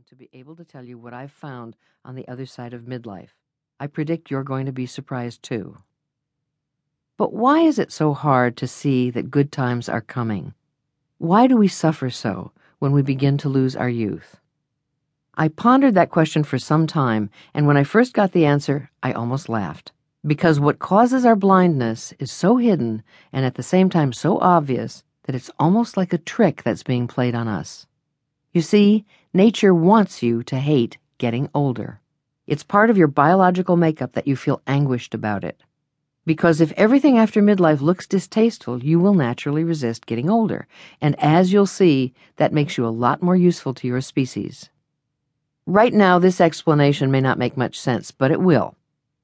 one to be able to tell you what I've found on the other side of midlife. I predict you're going to be surprised too. But why is it so hard to see that good times are coming? Why do we suffer so when we begin to lose our youth? I pondered that question for some time, and when I first got the answer, I almost laughed. Because what causes our blindness is so hidden and at the same time so obvious that it's almost like a trick that's being played on us. You see, nature wants you to hate getting older. It's part of your biological makeup that you feel anguished about it. Because if everything after midlife looks distasteful, you will naturally resist getting older. And as you'll see, that makes you a lot more useful to your species. Right now, this explanation may not make much sense, but it will.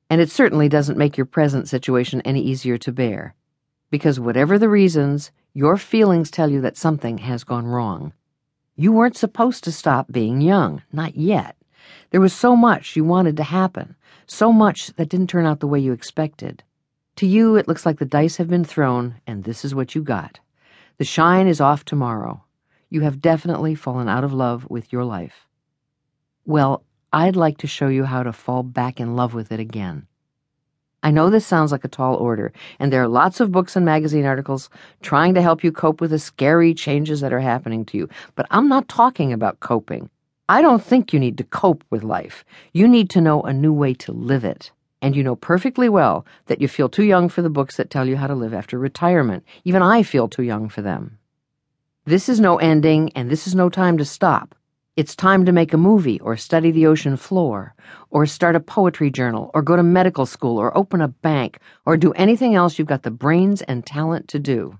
And it certainly doesn't make your present situation any easier to bear. Because whatever the reasons, your feelings tell you that something has gone wrong. You weren't supposed to stop being young, not yet. There was so much you wanted to happen, so much that didn't turn out the way you expected. To you, it looks like the dice have been thrown, and this is what you got. The shine is off tomorrow. You have definitely fallen out of love with your life. Well, I'd like to show you how to fall back in love with it again. I know this sounds like a tall order, and there are lots of books and magazine articles trying to help you cope with the scary changes that are happening to you, but I'm not talking about coping. I don't think you need to cope with life. You need to know a new way to live it. And you know perfectly well that you feel too young for the books that tell you how to live after retirement. Even I feel too young for them. This is no ending, and this is no time to stop. It's time to make a movie or study the ocean floor or start a poetry journal or go to medical school or open a bank or do anything else you've got the brains and talent to do.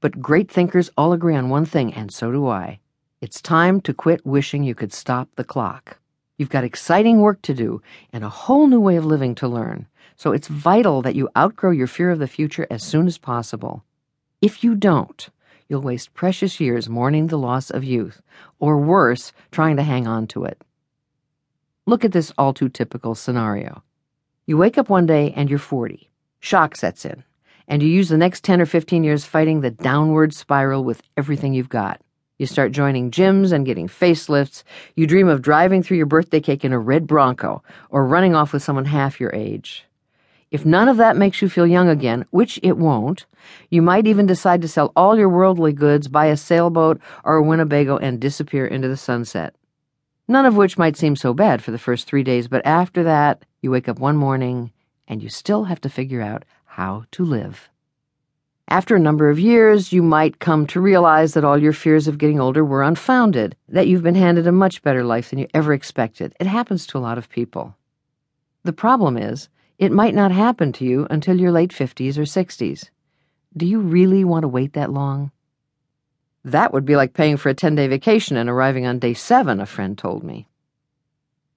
But great thinkers all agree on one thing, and so do I. It's time to quit wishing you could stop the clock. You've got exciting work to do and a whole new way of living to learn, so it's vital that you outgrow your fear of the future as soon as possible. If you don't, you'll waste precious years mourning the loss of youth, or worse, trying to hang on to it. Look at this all too typical scenario. You wake up one day and you're 40. Shock sets in, and you use the next 10 or 15 years fighting the downward spiral with everything you've got. You start joining gyms and getting facelifts. You dream of driving through your birthday cake in a red Bronco or running off with someone half your age. If none of that makes you feel young again, which it won't, you might even decide to sell all your worldly goods, buy a sailboat or a Winnebago, and disappear into the sunset. None of which might seem so bad for the first three days, but after that, you wake up one morning and you still have to figure out how to live. After a number of years, you might come to realize that all your fears of getting older were unfounded, that you've been handed a much better life than you ever expected. It happens to a lot of people. The problem is, it might not happen to you until your late 50s or 60s. Do you really want to wait that long? That would be like paying for a 10 day vacation and arriving on day seven, a friend told me.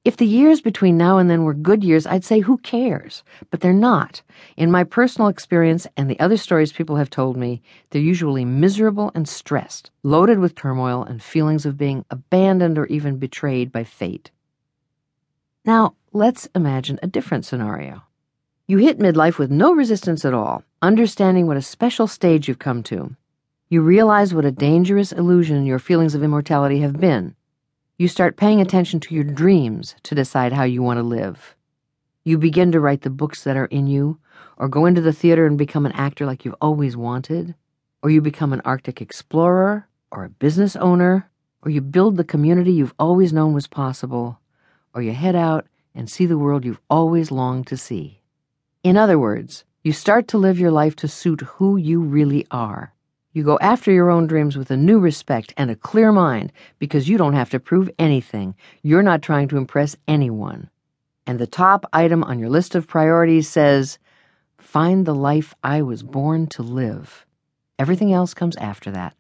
If the years between now and then were good years, I'd say who cares? But they're not. In my personal experience and the other stories people have told me, they're usually miserable and stressed, loaded with turmoil and feelings of being abandoned or even betrayed by fate. Now, let's imagine a different scenario. You hit midlife with no resistance at all, understanding what a special stage you've come to. You realize what a dangerous illusion your feelings of immortality have been. You start paying attention to your dreams to decide how you want to live. You begin to write the books that are in you, or go into the theater and become an actor like you've always wanted, or you become an Arctic explorer, or a business owner, or you build the community you've always known was possible, or you head out and see the world you've always longed to see. In other words, you start to live your life to suit who you really are. You go after your own dreams with a new respect and a clear mind because you don't have to prove anything. You're not trying to impress anyone. And the top item on your list of priorities says, Find the life I was born to live. Everything else comes after that.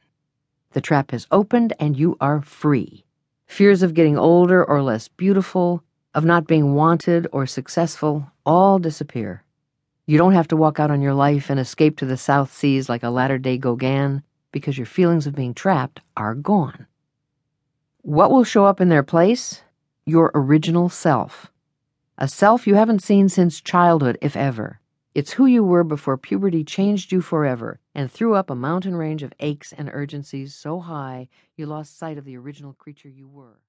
The trap has opened and you are free. Fears of getting older or less beautiful, of not being wanted or successful, all disappear. You don't have to walk out on your life and escape to the South Seas like a latter day Gauguin because your feelings of being trapped are gone. What will show up in their place? Your original self. A self you haven't seen since childhood, if ever. It's who you were before puberty changed you forever and threw up a mountain range of aches and urgencies so high you lost sight of the original creature you were.